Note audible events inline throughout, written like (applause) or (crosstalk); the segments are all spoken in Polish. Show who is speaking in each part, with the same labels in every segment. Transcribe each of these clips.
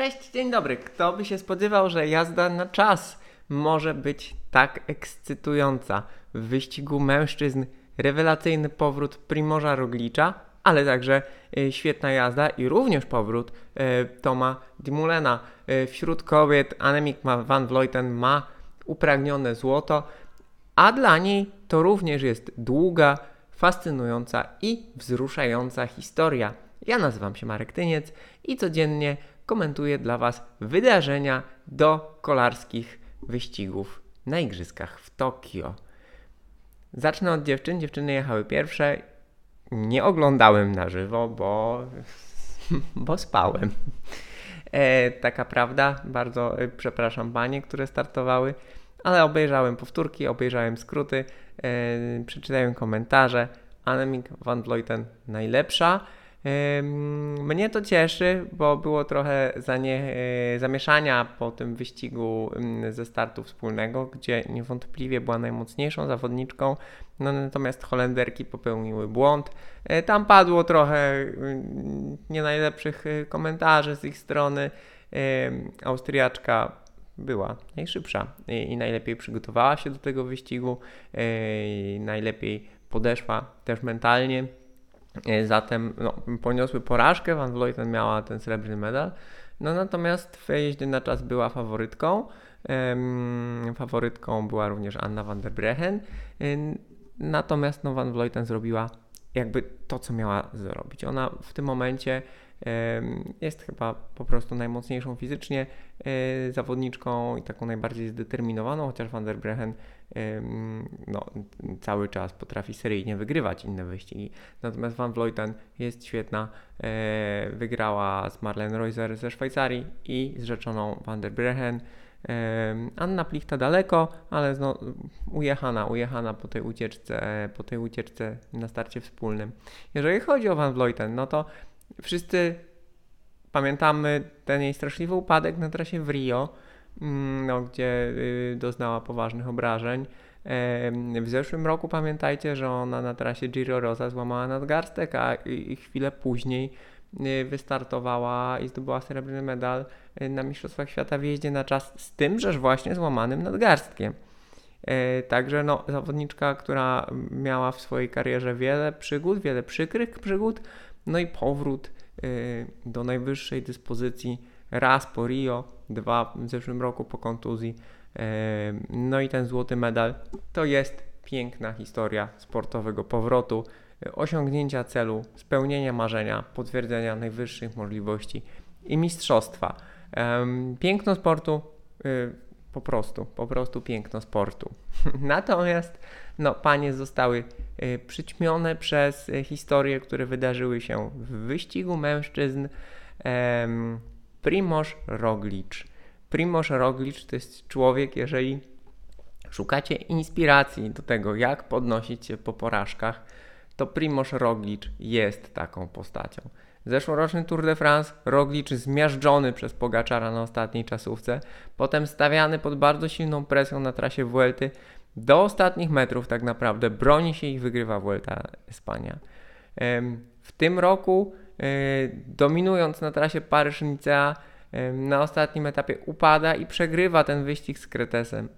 Speaker 1: Cześć, dzień dobry. Kto by się spodziewał, że jazda na czas może być tak ekscytująca? W wyścigu mężczyzn rewelacyjny powrót Primorza Roglicza, ale także e, świetna jazda i również powrót e, Toma Dimulena. E, wśród kobiet Annemiek van Vleuten ma upragnione złoto, a dla niej to również jest długa, fascynująca i wzruszająca historia. Ja nazywam się Marek Tyniec i codziennie komentuję dla Was wydarzenia do kolarskich wyścigów na Igrzyskach w Tokio. Zacznę od dziewczyn. Dziewczyny jechały pierwsze. Nie oglądałem na żywo, bo, (laughs) bo spałem. E, taka prawda. Bardzo e, przepraszam panie, które startowały, ale obejrzałem powtórki, obejrzałem skróty, e, przeczytałem komentarze. Annemiek van Vleuten najlepsza. Mnie to cieszy, bo było trochę zanie, e, zamieszania po tym wyścigu ze startu wspólnego, gdzie niewątpliwie była najmocniejszą zawodniczką, no, natomiast Holenderki popełniły błąd. E, tam padło trochę nie najlepszych e, komentarzy z ich strony. Austriaczka była najszybsza i najlepiej przygotowała się do tego wyścigu, najlepiej podeszła też mentalnie zatem no, poniosły porażkę, Van Vleuten miała ten srebrny medal, no natomiast w jeździe na czas była faworytką. faworytką była również Anna van der Bregen. natomiast no, Van Vleuten zrobiła jakby to, co miała zrobić. Ona w tym momencie jest chyba po prostu najmocniejszą fizycznie e, zawodniczką i taką najbardziej zdeterminowaną, chociaż Van der Bregen no, cały czas potrafi seryjnie wygrywać inne wyścigi. Natomiast Van Vleuten jest świetna, e, wygrała z Marlene Reuser ze Szwajcarii i z rzeczoną Van der Bregen. Anna Plichta daleko, ale no, ujechana, ujechana po tej ucieczce, po tej ucieczce na starcie wspólnym. Jeżeli chodzi o Van Vleuten, no to wszyscy pamiętamy ten jej straszliwy upadek na trasie w Rio, no, gdzie y, doznała poważnych obrażeń. W zeszłym roku pamiętajcie, że ona na trasie Giro Rosa złamała nadgarstek, a chwilę później y, wystartowała i zdobyła srebrny medal y, na Mistrzostwach Świata w jeździe na czas z tym, że właśnie złamanym nadgarstkiem. E, także no, zawodniczka, która miała w swojej karierze wiele przygód, wiele przykrych przygód, no i powrót do najwyższej dyspozycji raz po Rio, dwa w zeszłym roku po kontuzji. E, no i ten złoty medal to jest piękna historia sportowego powrotu, osiągnięcia celu, spełnienia marzenia, potwierdzenia najwyższych możliwości i mistrzostwa. Piękno sportu y, po prostu, po prostu piękno sportu. (laughs) Natomiast no, panie zostały y, przyćmione przez y, historie, które wydarzyły się w wyścigu mężczyzn. Primoz Roglic. Primoz Roglic to jest człowiek, jeżeli szukacie inspiracji do tego, jak podnosić się po porażkach, to Primoz Roglic jest taką postacią. Zeszłoroczny Tour de France, Roglic zmiażdżony przez Pogaczara na ostatniej czasówce, potem stawiany pod bardzo silną presją na trasie Vuelty, do ostatnich metrów tak naprawdę broni się i wygrywa Vuelta Espania. W tym roku, dominując na trasie Paryż-Nicea, na ostatnim etapie upada i przegrywa ten wyścig z Kretesem.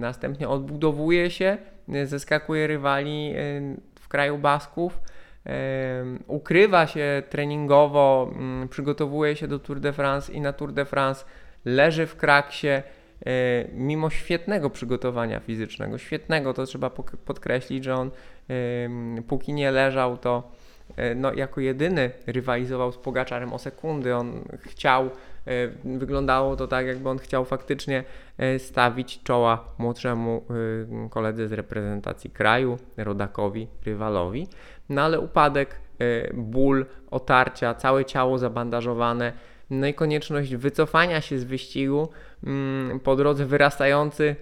Speaker 1: Następnie odbudowuje się, e, zeskakuje rywali e, w kraju Basków, ukrywa się treningowo, mm, przygotowuje się do Tour de France i na Tour de France leży w kraksie, e, mimo świetnego przygotowania fizycznego, świetnego, to trzeba podkreślić, że on póki nie leżał, to e, no, jako jedyny rywalizował z Pogaczarem o sekundy. On chciał, e, wyglądało to tak, jakby on chciał faktycznie stawić czoła młodszemu koledze z reprezentacji kraju, rodakowi, rywalowi. No ale upadek, ból, otarcia, całe ciało zabandażowane, no i konieczność wycofania się z wyścigu, mm, po drodze wyrastający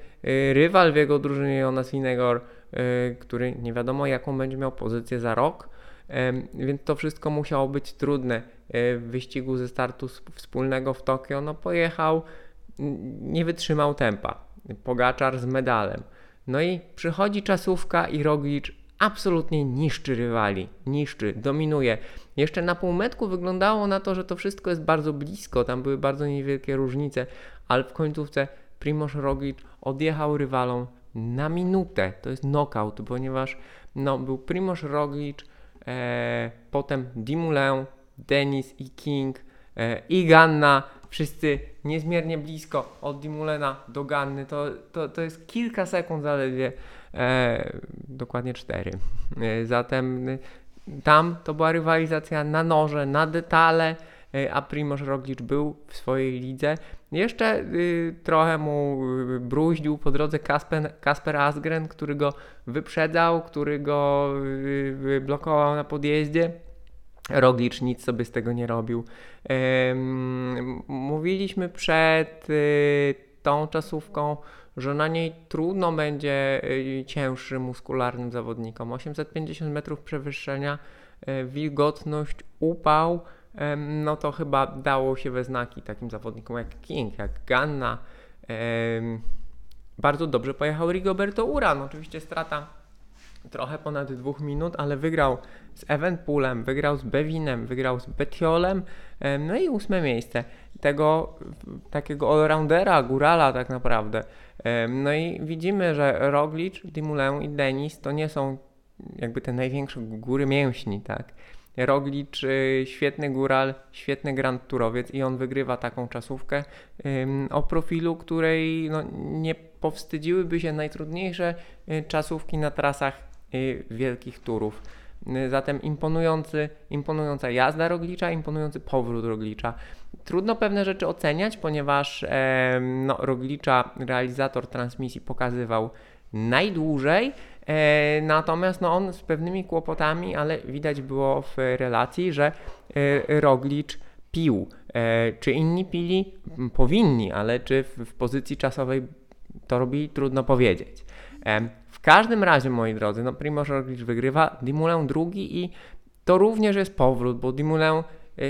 Speaker 1: rywal w jego drużynie Jonas Vinegor, y, który nie wiadomo jaką będzie miał pozycję za rok, więc to wszystko musiało być trudne. Y, w wyścigu ze startu wspólnego w Tokio, no pojechał, nie wytrzymał tempa. Pogaczar z medalem. No i przychodzi czasówka i Roglic absolutnie niszczy rywali, niszczy, dominuje. Jeszcze na półmetku wyglądało na to, że to wszystko jest bardzo blisko, tam były bardzo niewielkie różnice, ale w końcówce Primoz Roglic odjechał rywalom na minutę. To jest knockout, ponieważ no, był Primoz Roglic, e, potem Dimoulin, Denis i King e, i Ganna, wszyscy niezmiernie blisko od Dimulena do Ganny. To, to, to jest kilka sekund zaledwie, e, dokładnie cztery. E, zatem e, tam to była rywalizacja na noże, na detale. E, a Primoz Roglic był w swojej lidze. Jeszcze y, trochę mu y, bruździł po drodze Kasper, Kasper Asgren, który go wyprzedzał, który go y, blokował na podjeździe. Roglic nic sobie z tego nie robił. Mówiliśmy przed tą czasówką, że na niej trudno będzie cięższym muskularnym zawodnikom. 850 metrów przewyższenia, y, wilgotność, upał, no to chyba dało się we znaki takim zawodnikom jak King, jak Ganna. Bardzo dobrze pojechał Rigoberto Uran. Oczywiście strata trochę ponad dwóch minut, ale wygrał z Evenpoolem, wygrał z Bevinem, wygrał z Betiolem, no i ósme miejsce tego takiego allroundera, górala tak naprawdę. No i widzimy, że Roglic, Dimulę i Denis to nie są jakby te największe góry mięśni, tak? Roglic, y, świetny góral, świetny grand turowiec i on wygrywa taką czasówkę o profilu, której no, nie powstydziłyby się najtrudniejsze y, czasówki na trasach y, wielkich turów. Zatem imponujący, imponująca jazda Roglicza, imponujący powrót Roglicza. Trudno pewne rzeczy oceniać, ponieważ e, no, Roglicza realizator transmisji pokazywał najdłużej, E, natomiast no, on z pewnymi kłopotami, ale widać było w relacji, że e, Roglic pił. E, czy inni pili? Powinni, ale czy w, w pozycji czasowej to robili? Trudno powiedzieć. W każdym razie, moi drodzy, no Primoz Roglic wygrywa, Dimulę drugi i to również jest powrót, bo Dimulę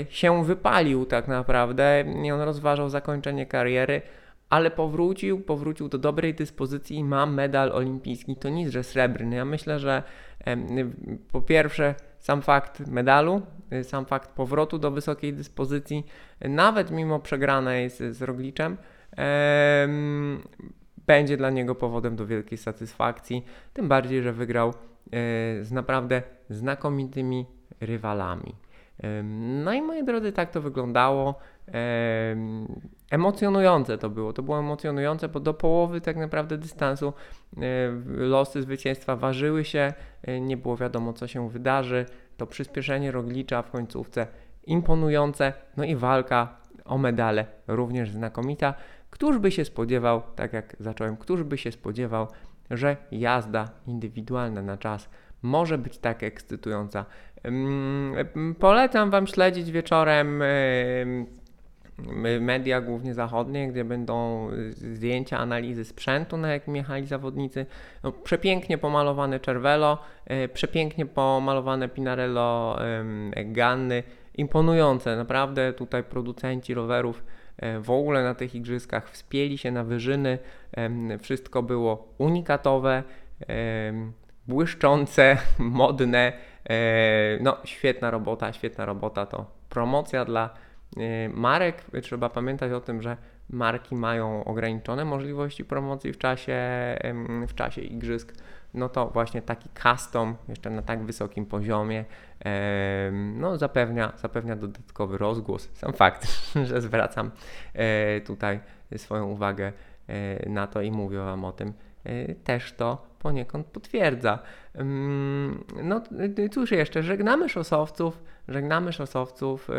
Speaker 1: się wypalił tak naprawdę i on rozważał zakończenie kariery ale powrócił, powrócił do dobrej dyspozycji i ma medal olimpijski. To nic, że srebrny. Ja myślę, że po pierwsze sam fakt medalu, y, sam fakt powrotu do wysokiej dyspozycji, nawet mimo przegranej z, z Rogliczem, będzie dla niego powodem do wielkiej satysfakcji. Tym bardziej, że wygrał e, z naprawdę znakomitymi rywalami. No i moi drodzy, tak to wyglądało. Emocjonujące to było. To było emocjonujące, bo do połowy tak naprawdę dystansu losy zwycięstwa ważyły się, e, nie było wiadomo co się wydarzy. To przyspieszenie Roglicza w końcówce imponujące, no i walka o medale również znakomita. Któż by się spodziewał, tak jak zacząłem, któż by się spodziewał, że jazda indywidualna na czas może być tak ekscytująca. Polecam Wam śledzić wieczorem media głównie zachodnie, gdzie będą zdjęcia, analizy sprzętu, na jakim jechali zawodnicy. No, przepięknie pomalowany Cervelo, e, przepięknie pomalowane Pinarello Ganny, imponujące. Naprawdę tutaj producenci rowerów e, w ogóle na tych igrzyskach wspięli się na wyżyny. Wszystko było unikatowe, błyszczące, (laughs) modne. No, świetna robota, świetna robota to promocja dla marek. Trzeba pamiętać o tym, że marki mają ograniczone możliwości promocji w czasie, w czasie igrzysk. No to właśnie taki custom jeszcze na tak wysokim poziomie no, zapewnia, zapewnia dodatkowy rozgłos. Sam fakt, (laughs) że zwracam e, tutaj swoją uwagę na to i mówię Wam o tym, też to poniekąd potwierdza. No cóż jeszcze, żegnamy szosowców, żegnamy szosowców,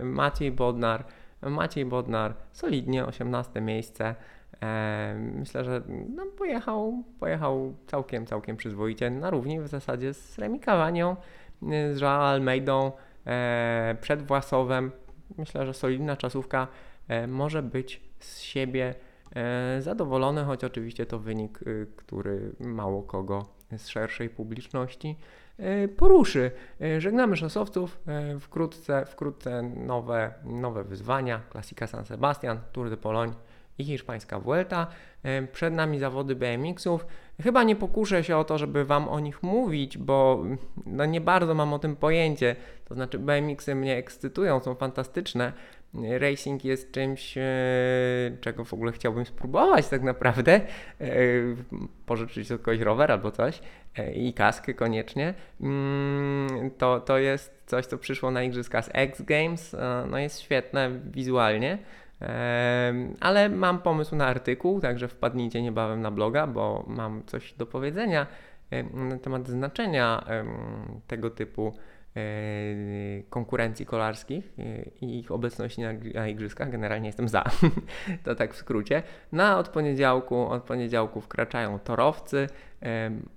Speaker 1: y, Maciej Bodnar, Maciej Bodnar solidnie 18 miejsce. E, myślę, że no, pojechał, pojechał całkiem, całkiem przyzwoicie na równi w zasadzie z Remi y, z Joao Almeidą, e, przed Własowem. Myślę, że solidna czasówka e, może być z siebie E, zadowolony, choć oczywiście to wynik, y, który mało kogo z szerszej publiczności e, poruszy. E, żegnamy szosowców, wkrótce, wkrótce nowe, nowe wyzwania, klasika San Sebastian, Tour de Pologne i hiszpańska Vuelta. Przed nami zawody BMX-ów. Chyba nie pokuszę się o to, żeby Wam o nich mówić, bo no nie bardzo mam o tym pojęcie. To znaczy BMX-y mnie ekscytują, są fantastyczne. Racing jest czymś, e, czego w ogóle chciałbym spróbować tak naprawdę. E, Pożyczyć od kogoś rower albo coś e, i kaskę koniecznie. Mm, To, to jest coś, co przyszło na igrzyska z X Games. No jest świetne wizualnie. Ale mam pomysł na artykuł, także wpadnijcie niebawem na bloga, bo mam coś do powiedzenia na temat znaczenia tego typu konkurencji kolarskich e, i ich obecności na, na igrzyskach. Generalnie jestem za. (laughs) to tak w skrócie. No od poniedziałku, od poniedziałku wkraczają torowcy. Em,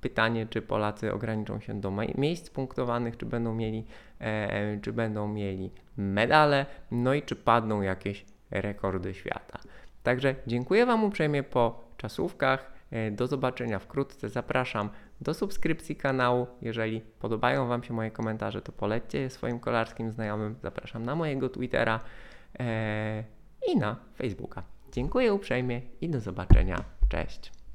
Speaker 1: Pytanie, czy Polacy ograniczą się do miejsc punktowanych, czy będą mieli, e, czy będą mieli medale, no i czy padną jakieś rekordy świata. Także dziękuję Wam uprzejmie po czasówkach. E, Do zobaczenia wkrótce. Zapraszam do subskrypcji kanału. Jeżeli podobają Wam się moje komentarze, to polećcie je swoim kolarskim znajomym. Zapraszam na mojego Twittera e, i na Facebooka. Dziękuję uprzejmie i do zobaczenia. Cześć.